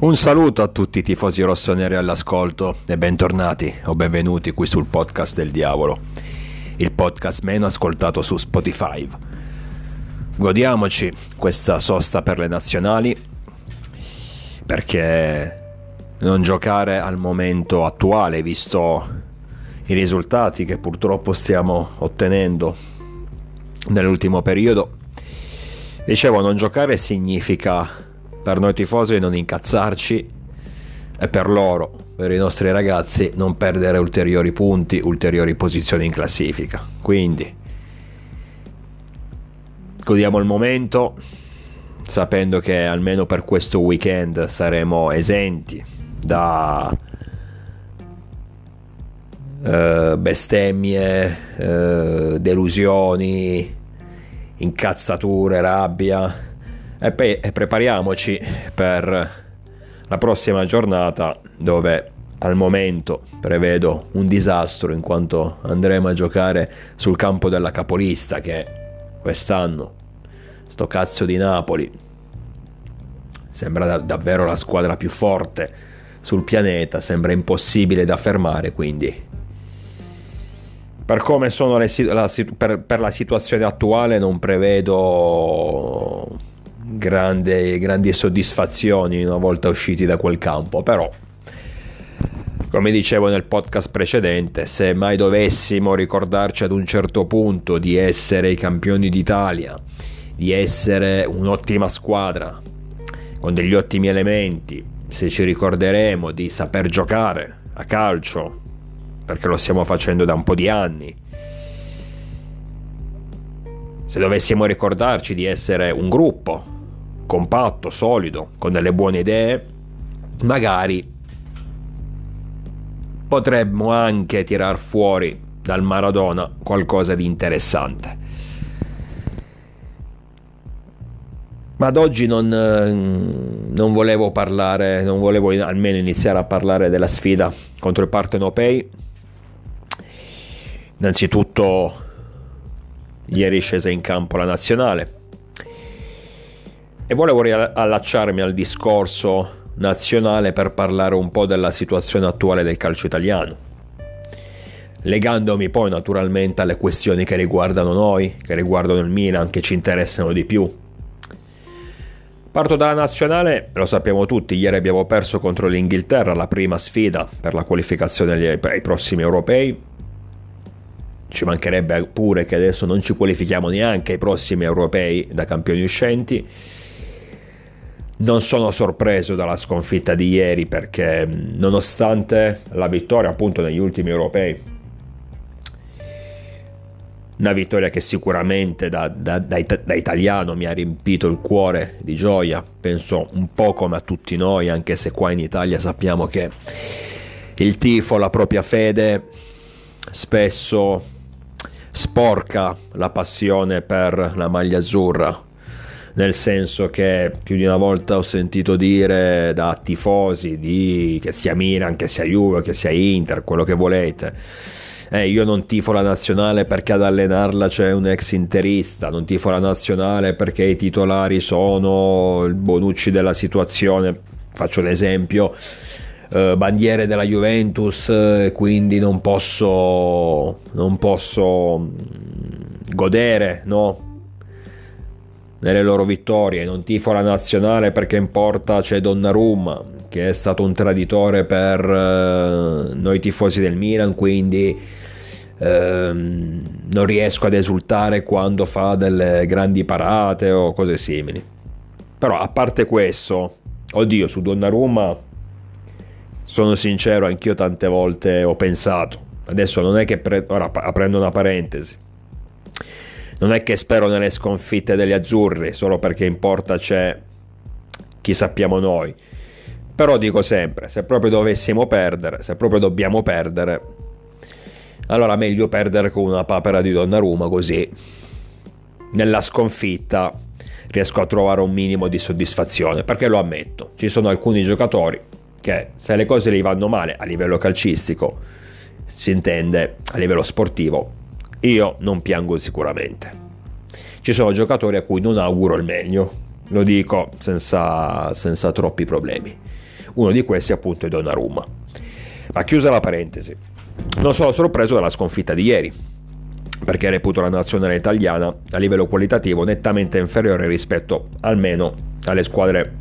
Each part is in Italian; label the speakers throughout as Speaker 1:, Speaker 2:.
Speaker 1: Un saluto a tutti i tifosi rossoneri all'ascolto e bentornati o benvenuti qui sul podcast del diavolo, il podcast meno ascoltato su Spotify. Godiamoci questa sosta per le nazionali perché non giocare al momento attuale, visto i risultati che purtroppo stiamo ottenendo nell'ultimo periodo, dicevo non giocare significa per noi tifosi non incazzarci e per loro, per i nostri ragazzi, non perdere ulteriori punti, ulteriori posizioni in classifica. Quindi godiamo il momento sapendo che almeno per questo weekend saremo esenti da uh, bestemmie, uh, delusioni, incazzature, rabbia e, pe- e prepariamoci per la prossima giornata dove al momento prevedo un disastro in quanto andremo a giocare sul campo della capolista che quest'anno sto cazzo di Napoli sembra da- davvero la squadra più forte sul pianeta sembra impossibile da fermare quindi per come sono le la, per, per la situazione attuale non prevedo grande, grandi soddisfazioni una volta usciti da quel campo, però come dicevo nel podcast precedente, se mai dovessimo ricordarci ad un certo punto di essere i campioni d'Italia, di essere un'ottima squadra, con degli ottimi elementi, se ci ricorderemo di saper giocare a calcio, perché lo stiamo facendo da un po' di anni, se dovessimo ricordarci di essere un gruppo, compatto, solido, con delle buone idee, magari potremmo anche tirar fuori dal Maradona qualcosa di interessante. Ma ad oggi non, eh, non, volevo parlare, non volevo almeno iniziare a parlare della sfida contro il Partenopei. Innanzitutto, ieri è scesa in campo la nazionale e volevo riallacciarmi al discorso nazionale per parlare un po' della situazione attuale del calcio italiano, legandomi poi naturalmente alle questioni che riguardano noi, che riguardano il Milan, che ci interessano di più. Parto dalla nazionale, lo sappiamo tutti, ieri abbiamo perso contro l'Inghilterra la prima sfida per la qualificazione ai prossimi europei. Ci mancherebbe pure che adesso non ci qualifichiamo neanche ai prossimi europei da campioni uscenti non sono sorpreso dalla sconfitta di ieri perché nonostante la vittoria appunto negli ultimi europei, una vittoria che sicuramente da, da, da, da, italiano mi ha riempito il cuore di gioia, penso un po' come a tutti noi, anche se qua in Italia sappiamo che il tifo, la propria fede, spesso sporca la passione per la maglia azzurra nel senso che più di una volta ho sentito dire da tifosi di, che sia Milan, che sia Juve, che sia Inter, quello che volete. Eh, io non tifo la nazionale perché ad allenarla c'è un ex interista, non tifo la nazionale perché i titolari sono il Bonucci della situazione. Faccio l'esempio, eh, bandiere della Juventus, eh, quindi non posso, non posso mm, godere, no? Nelle loro vittorie. Non tifo la nazionale perché in porta c'è Donnarumma, che è stato un traditore per eh, noi tifosi del Milan, quindi ehm, non riesco ad esultare quando fa delle grandi parate o cose simili. Però a parte questo, oddio, su Donnarumma sono sincero, anch'io tante volte ho pensato. Adesso non è che pre- ora aprendo una parentesi non è che spero nelle sconfitte degli azzurri solo perché in porta c'è chi sappiamo noi. Però dico sempre, se proprio dovessimo perdere, se proprio dobbiamo perdere, allora meglio perdere con una papera di Donnarumma così nella sconfitta riesco a trovare un minimo di soddisfazione, perché lo ammetto, ci sono alcuni giocatori che se le cose gli vanno male a livello calcistico, si intende a livello sportivo, io non piango sicuramente. Ci sono giocatori a cui non auguro il meglio, lo dico senza, senza troppi problemi. Uno di questi appunto è Donnarumma. Ma chiusa la parentesi, non sono sorpreso dalla sconfitta di ieri, perché reputo la nazionale italiana a livello qualitativo nettamente inferiore rispetto almeno alle squadre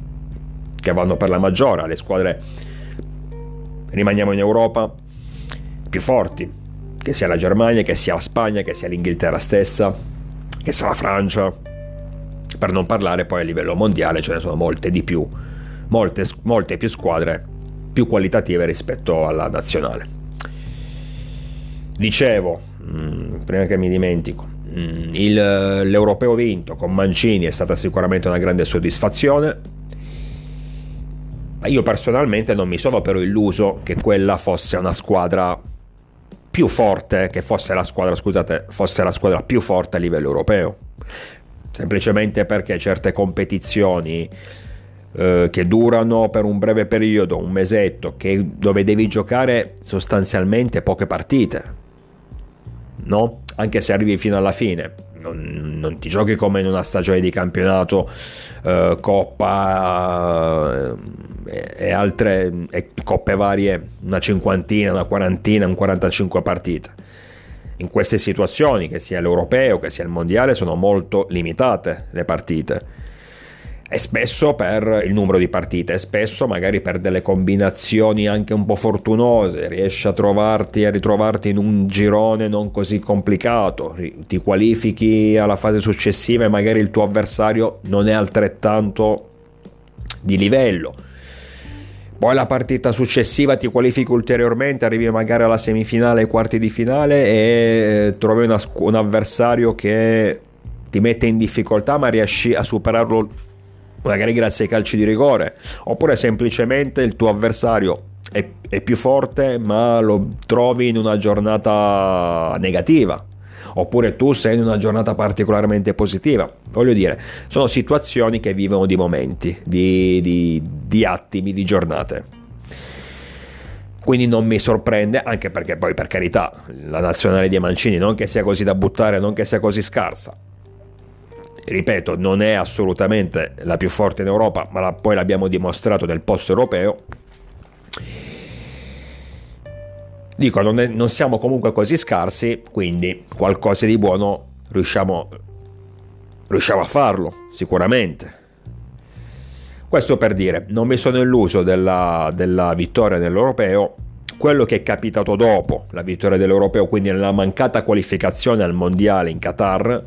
Speaker 1: che vanno per la maggiore, alle squadre rimaniamo in Europa più forti, che sia la Germania, che sia la Spagna, che sia l'Inghilterra stessa, che sia la Francia, per non parlare poi a livello mondiale ce ne sono molte di più, molte, molte più squadre più qualitative rispetto alla nazionale. Dicevo, mm, prima che mi dimentico, mm, il, l'europeo vinto con Mancini è stata sicuramente una grande soddisfazione. Io personalmente non mi sono però illuso che quella fosse una squadra più forte, che fosse la squadra, scusate, fosse la squadra più forte a livello europeo. Semplicemente perché certe competizioni eh, che durano per un breve periodo, un mesetto, che, dove devi giocare sostanzialmente poche partite, no? Anche se arrivi fino alla fine, non, non ti giochi come in una stagione di campionato, eh, coppa eh, e altre e coppe varie, una cinquantina, una quarantina, un 45 partite. In queste situazioni, che sia l'europeo, che sia il mondiale, sono molto limitate le partite e spesso per il numero di partite, e spesso magari per delle combinazioni anche un po' fortunose, riesci a trovarti a ritrovarti in un girone non così complicato, ti qualifichi alla fase successiva e magari il tuo avversario non è altrettanto di livello. Poi la partita successiva ti qualifichi ulteriormente, arrivi magari alla semifinale, ai quarti di finale e trovi una, un avversario che ti mette in difficoltà ma riesci a superarlo magari grazie ai calci di rigore, oppure semplicemente il tuo avversario è, è più forte ma lo trovi in una giornata negativa oppure tu sei in una giornata particolarmente positiva. Voglio dire, sono situazioni che vivono di momenti, di, di, di, attimi, di giornate. Quindi non mi sorprende, anche perché poi per carità la nazionale di Mancini non che sia così da buttare, non che sia così scarsa, ripeto, non è assolutamente la più forte in Europa, ma la, poi l'abbiamo dimostrato nel post europeo. Dico, non, è, non, siamo comunque così scarsi, quindi qualcosa di buono riusciamo, riusciamo a farlo, sicuramente. Questo per dire, non mi sono illuso della, della vittoria nell'europeo, quello che è capitato dopo la vittoria dell'europeo, quindi la mancata qualificazione al mondiale in Qatar,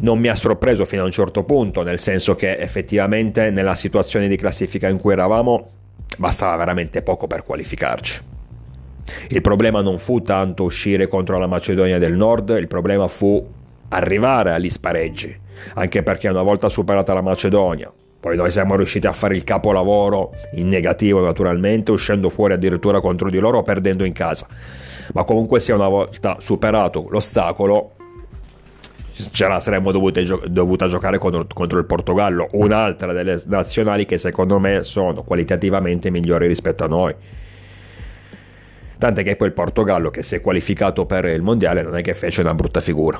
Speaker 1: non mi ha sorpreso fino a un certo punto, nel senso che effettivamente nella situazione di classifica in cui eravamo bastava veramente poco per qualificarci. Il problema non fu tanto uscire contro la Macedonia del Nord, il problema fu arrivare agli spareggi, anche perché una volta superata la Macedonia, poi noi siamo riusciti a fare il capolavoro in negativo naturalmente, uscendo fuori addirittura contro di loro, perdendo in casa. Ma comunque sia una volta superato l'ostacolo, ce la saremmo dovute, dovuta giocare contro, contro, il Portogallo, un'altra delle nazionali che secondo me sono qualitativamente migliori rispetto a noi. Tant'è che poi il Portogallo che si è qualificato per il mondiale non è che fece una brutta figura.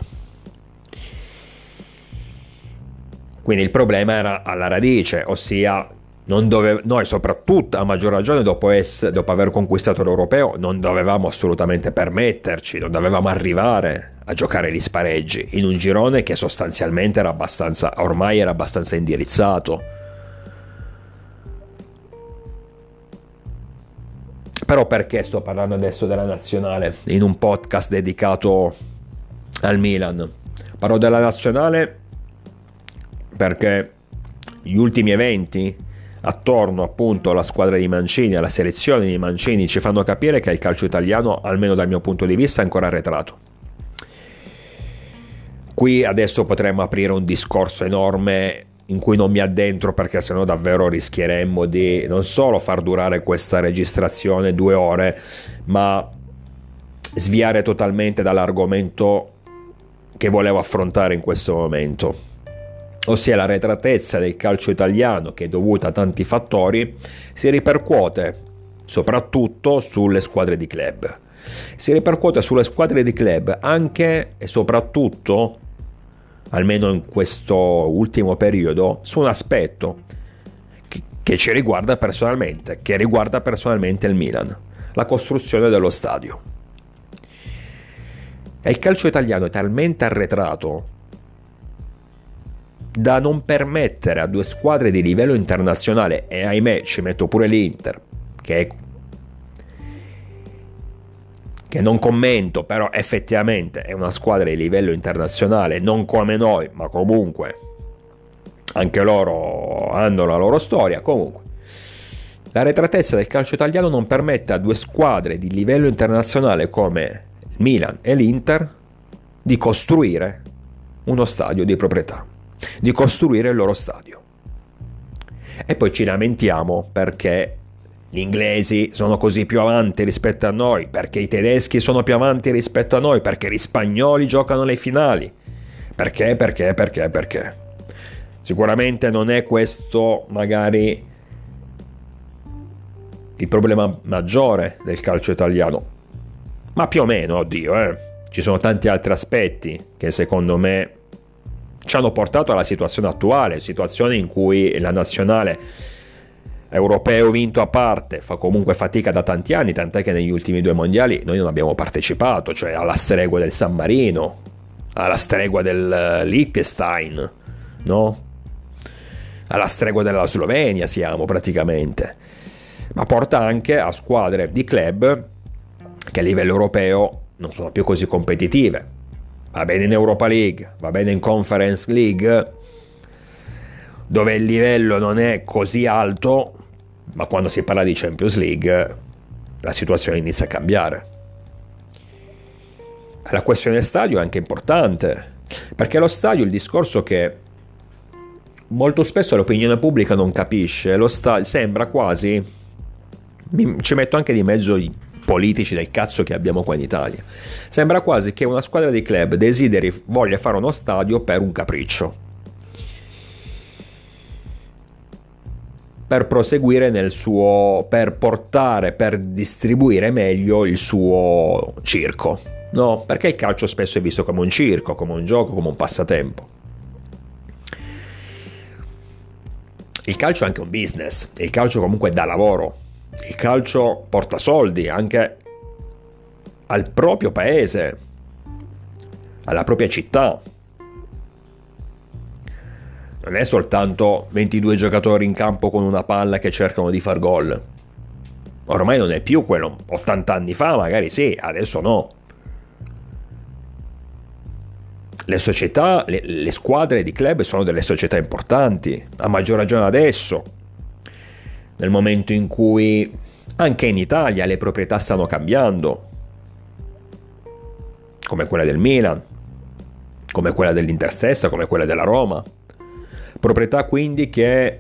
Speaker 1: Quindi il problema era alla radice, ossia Dove, noi soprattutto, a maggior ragione dopo, essere, dopo, aver conquistato l'europeo, non dovevamo assolutamente permetterci, non dovevamo arrivare a giocare gli spareggi in un girone che sostanzialmente era abbastanza, ormai era abbastanza indirizzato. Però perché sto parlando adesso della nazionale in un podcast dedicato al Milan? Parlo della nazionale perché gli ultimi eventi attorno appunto alla squadra di Mancini, alla selezione di Mancini, ci fanno capire che il calcio italiano, almeno dal mio punto di vista, è ancora arretrato. Qui adesso potremmo aprire un discorso enorme in cui non mi addentro perché sennò davvero rischieremmo di non solo far durare questa registrazione due ore, ma sviare totalmente dall'argomento che volevo affrontare in questo momento, ossia la retratezza del calcio italiano che è dovuta a tanti fattori, si ripercuote soprattutto sulle squadre di club. Si ripercuote sulle squadre di club anche e soprattutto almeno in questo ultimo periodo, su un aspetto che, che ci riguarda personalmente, che riguarda personalmente il Milan, la costruzione dello stadio. E il calcio italiano è talmente arretrato da non permettere a due squadre di livello internazionale, e ahimè ci metto pure l'Inter, che, che non commento, però effettivamente è una squadra di livello internazionale, non come noi, ma comunque anche loro hanno la loro storia. Comunque, la retratezza del calcio italiano non permette a due squadre di livello internazionale come Milan e l'Inter di costruire uno stadio di proprietà, di costruire il loro stadio. E poi ci lamentiamo perché gli inglesi sono così più avanti rispetto a noi, perché i tedeschi sono più avanti rispetto a noi, perché gli spagnoli giocano le finali. Perché, perché, perché, perché? Sicuramente non è questo magari il problema maggiore del calcio italiano, ma più o meno, oddio, eh. ci sono tanti altri aspetti che secondo me ci hanno portato alla situazione attuale, situazione in cui la nazionale europeo vinto a parte, fa comunque fatica da tanti anni, tant'è che negli ultimi due mondiali noi non abbiamo partecipato, cioè alla stregua del San Marino, alla stregua del eh, Liechtenstein, no? Alla stregua della Slovenia siamo praticamente. Ma porta anche a squadre di club che a livello europeo non sono più così competitive. Va bene in Europa League, va bene in Conference League, dove il livello non è così alto, ma quando si parla di Champions League la situazione inizia a cambiare. La questione stadio è anche importante, perché lo stadio, il discorso che molto spesso l'opinione pubblica non capisce, lo stadio sembra quasi, ci metto anche di mezzo i politici del cazzo che abbiamo qua in Italia, sembra quasi che una squadra di club desideri, voglia fare uno stadio per un capriccio per proseguire nel suo per portare per distribuire meglio il suo circo. No perché il calcio spesso è visto come un circo come un gioco come un passatempo. Il calcio è anche un business il calcio comunque dà lavoro il calcio porta soldi anche al proprio paese alla propria città non è soltanto 22 giocatori in campo con una palla che cercano di far gol. Ormai non è più quello 80 anni fa, magari sì, adesso no. Le società, le, le squadre di club sono delle società importanti, a maggior ragione adesso, nel momento in cui anche in Italia le proprietà stanno cambiando, come quella del Milan, come quella dell'Inter stessa, come quella della Roma. Proprietà quindi che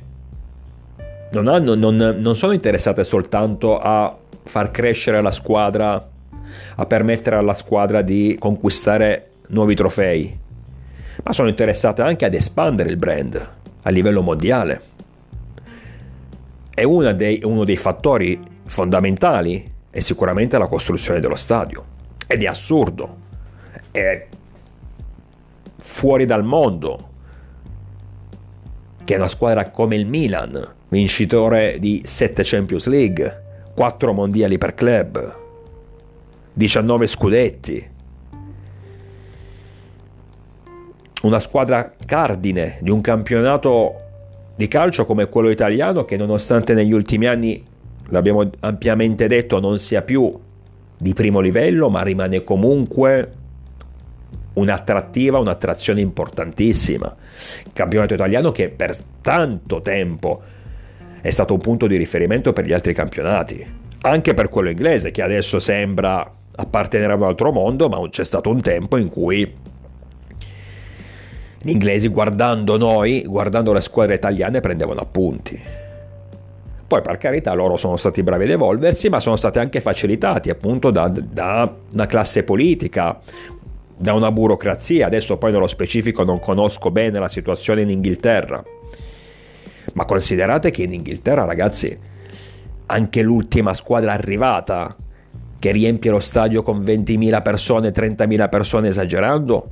Speaker 1: non, hanno, non, non sono interessate soltanto a far crescere la squadra, a permettere alla squadra di conquistare nuovi trofei, ma sono interessate anche ad espandere il brand a livello mondiale. E dei, uno dei fattori fondamentali è sicuramente la costruzione dello stadio. Ed è assurdo, è fuori dal mondo che è una squadra come il Milan, vincitore di 7 Champions League, 4 mondiali per club, 19 scudetti. Una squadra cardine di un campionato di calcio come quello italiano che nonostante negli ultimi anni, l'abbiamo ampiamente detto, non sia più di primo livello, ma rimane comunque un'attrattiva, un'attrazione importantissima. Il campionato italiano che per tanto tempo è stato un punto di riferimento per gli altri campionati, anche per quello inglese che adesso sembra appartenere a un altro mondo, ma c'è stato un tempo in cui gli inglesi guardando noi, guardando le squadre italiane, prendevano appunti. Poi per carità loro sono stati bravi ad evolversi, ma sono stati anche facilitati appunto da, da una classe politica, da una burocrazia, adesso poi nello specifico non conosco bene la situazione in Inghilterra, ma considerate che in Inghilterra ragazzi anche l'ultima squadra arrivata che riempie lo stadio con 20.000 persone, 30.000 persone esagerando,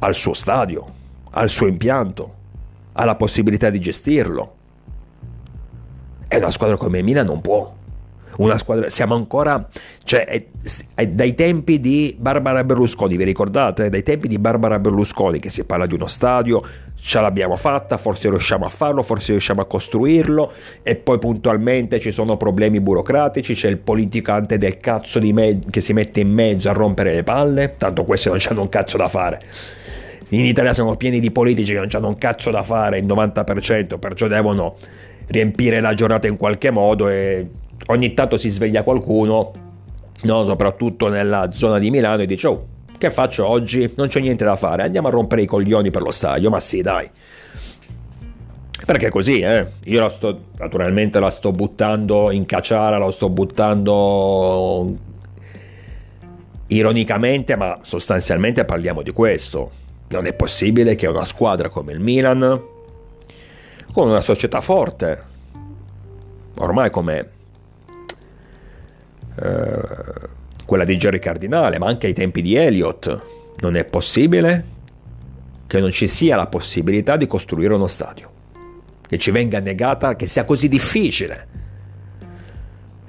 Speaker 1: ha il suo stadio, ha il suo impianto, ha la possibilità di gestirlo. E una squadra come Milan non può. Una squadra, siamo ancora, cioè, è, è dai tempi di Barbara Berlusconi, vi ricordate? Dai tempi di Barbara Berlusconi che si parla di uno stadio, ce l'abbiamo fatta, forse riusciamo a farlo, forse riusciamo a costruirlo e poi puntualmente ci sono problemi burocratici, c'è il politicante del cazzo di me- che si mette in mezzo a rompere le palle, tanto questi non hanno un cazzo da fare. In Italia siamo pieni di politici che non hanno un cazzo da fare, il 90%, perciò devono riempire la giornata in qualche modo e ogni tanto si sveglia qualcuno, no, soprattutto nella zona di Milano, e dice oh, che faccio oggi? Non c'è niente da fare, andiamo a rompere i coglioni per lo stadio, ma sì dai. Perché così, eh? Io la sto, naturalmente la sto buttando in cacciara, la sto buttando ironicamente, ma sostanzialmente parliamo di questo. Non è possibile che una squadra come il Milan, con una società forte, ormai come eh, quella di Jerry Cardinale, ma anche ai tempi di Elliott, non è possibile che non ci sia la possibilità di costruire uno stadio, che ci venga negata, che sia così difficile.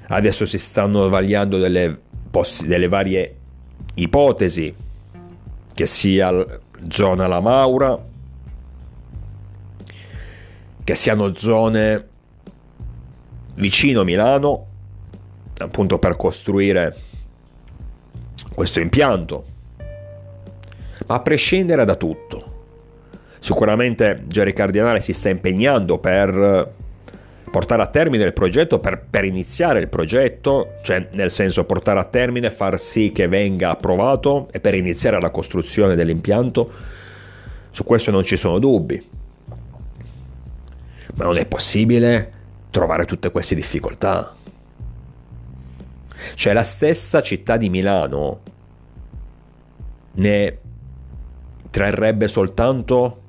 Speaker 1: Adesso si stanno vagliando delle, poss- delle varie ipotesi, che sia zona La Maura, che siano zone vicino Milano, appunto per costruire questo impianto. Ma a prescindere da tutto, sicuramente Jerry Cardinale si sta impegnando per portare a termine il progetto, per, per, iniziare il progetto, cioè nel senso portare a termine, far sì che venga approvato e per iniziare la costruzione dell'impianto, su questo non ci sono dubbi. Ma non è possibile trovare tutte queste difficoltà. Cioè la stessa città di Milano. Ne trarrebbe soltanto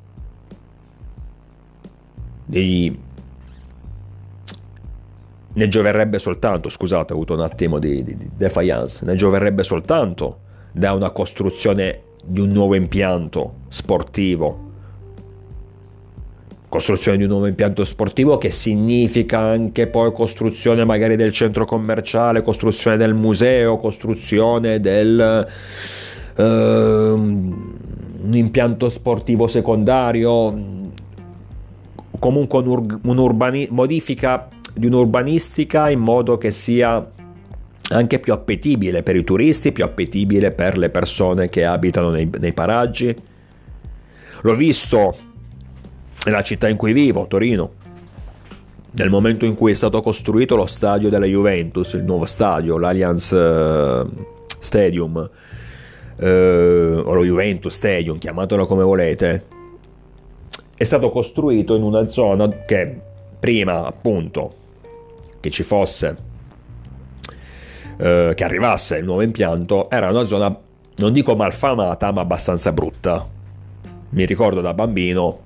Speaker 1: degli ne gioverebbe soltanto, scusate, ho avuto un attimo di, di, di defiance, ne gioverebbe soltanto da una costruzione di un nuovo impianto sportivo costruzione di un nuovo impianto sportivo che significa anche poi costruzione magari del centro commerciale, costruzione del museo, costruzione del uh, un impianto sportivo secondario, comunque un un'urbani- modifica di un'urbanistica in modo che sia anche più appetibile per i turisti, più appetibile per le persone che abitano nei, nei paraggi. L'ho visto nella città in cui vivo, Torino. Nel momento in cui è stato costruito lo stadio della Juventus, il nuovo stadio, l'Allianz eh, Stadium, eh, o lo Juventus Stadium, chiamatelo come volete, è stato costruito in una zona che prima appunto che ci fosse, eh, che arrivasse il nuovo impianto, era una zona, non dico malfamata, ma abbastanza brutta. Mi ricordo da bambino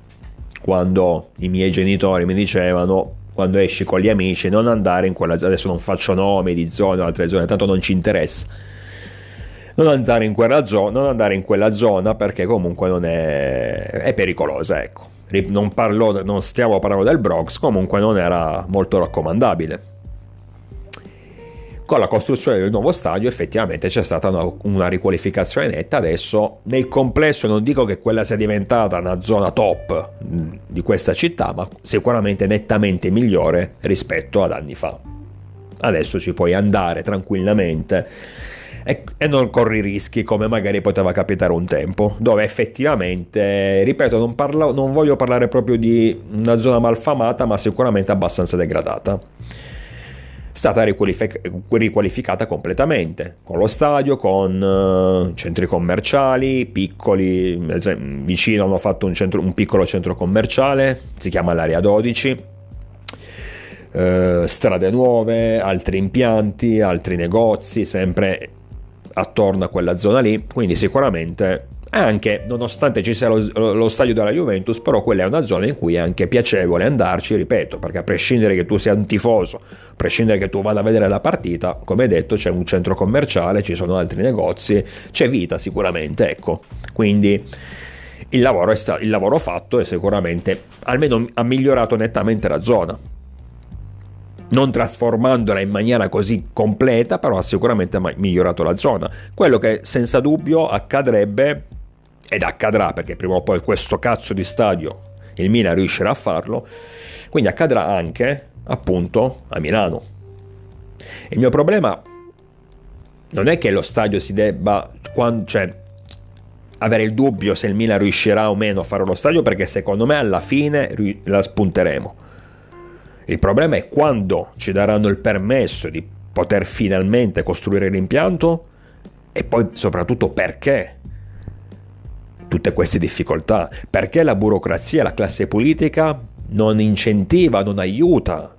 Speaker 1: quando i miei genitori mi dicevano quando esci con gli amici non andare in quella zona, adesso non faccio nomi di zone o altre zone, tanto non ci interessa. Non andare in quella zona, non andare in quella zona perché comunque non è, è pericolosa, ecco. Non, parlo, non stiamo parlando del Bronx, comunque non era molto raccomandabile con la costruzione del nuovo stadio effettivamente c'è stata una, una, riqualificazione netta. Adesso nel complesso non dico che quella sia diventata una zona top di questa città ma sicuramente nettamente migliore rispetto ad anni fa. Adesso ci puoi andare tranquillamente e, non corri rischi come magari poteva capitare un tempo dove effettivamente ripeto non, parlo, non voglio parlare proprio di una zona malfamata ma sicuramente abbastanza degradata stata riqualificata completamente, con lo stadio, con uh, centri commerciali, piccoli, vicino hanno fatto un, centro, un piccolo centro commerciale, si chiama l'Area 12, uh, eh, strade nuove, altri impianti, altri negozi, sempre attorno a quella zona lì, quindi sicuramente anche nonostante ci sia lo, lo, stadio della Juventus, però quella è una zona in cui è anche piacevole andarci, ripeto, perché a prescindere che tu sia un tifoso, a prescindere che tu vada a vedere la partita, come detto c'è un centro commerciale, ci sono altri negozi, c'è vita sicuramente, ecco. Quindi il lavoro, sta, il lavoro fatto è sicuramente, almeno ha migliorato nettamente la zona. non trasformandola in maniera così completa, però ha sicuramente migliorato la zona. Quello che senza dubbio accadrebbe, ed accadrà perché prima o poi questo cazzo di stadio il Milan riuscirà a farlo, quindi accadrà anche appunto a Milano. Il mio problema non è che lo stadio si debba, quando, cioè, avere il dubbio se il Milan riuscirà o meno a fare lo stadio, perché secondo me alla fine la spunteremo. Il problema è quando ci daranno il permesso di poter finalmente costruire l'impianto e poi soprattutto perché tutte queste difficoltà, perché la burocrazia, la classe politica non incentiva, non aiuta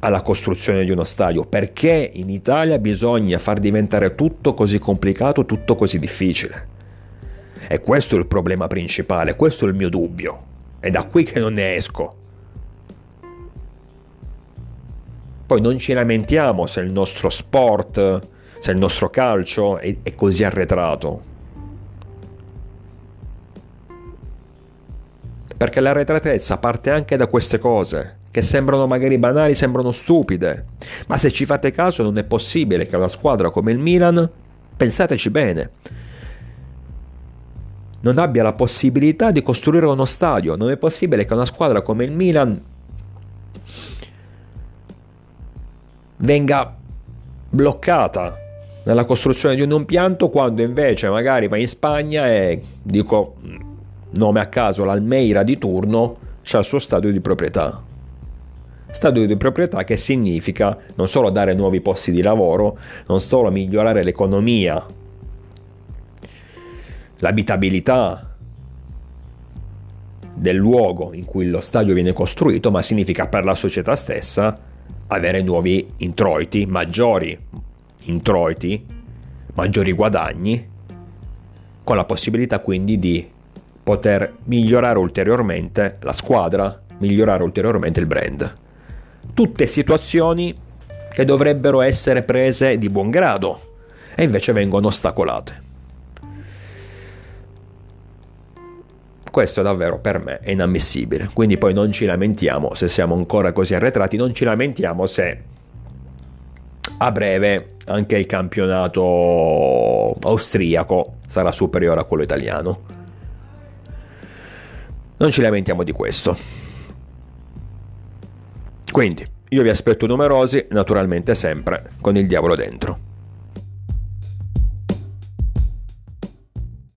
Speaker 1: alla costruzione di uno stadio, perché in Italia bisogna far diventare tutto così complicato, tutto così difficile. E questo è il problema principale, questo è il mio dubbio. È da qui che non ne esco. Poi non ci lamentiamo se il nostro sport, se il nostro calcio è, è così arretrato. Perché l'arretratezza parte anche da queste cose che sembrano magari banali, sembrano stupide, ma se ci fate caso non è possibile che una squadra come il Milan, pensateci bene, non abbia la possibilità di costruire uno stadio, non è possibile che una squadra come il Milan venga bloccata nella costruzione di un impianto quando invece magari va in Spagna e dico nome a caso l'Almeira di turno c'ha il suo stadio di proprietà. Stadio di proprietà che significa non solo dare nuovi posti di lavoro, non solo migliorare l'economia, l'abitabilità del luogo in cui lo stadio viene costruito, ma significa per la società stessa avere nuovi introiti, maggiori introiti, maggiori guadagni, con la possibilità quindi di poter migliorare ulteriormente la squadra, migliorare ulteriormente il brand tutte situazioni che dovrebbero essere prese di buon grado e invece vengono ostacolate. Questo davvero per me è inammissibile, quindi poi non ci lamentiamo se siamo ancora così arretrati, non ci lamentiamo se a breve anche il campionato austriaco sarà superiore a quello italiano. Non ci lamentiamo di questo. Quindi io vi aspetto numerosi, naturalmente sempre con il diavolo dentro.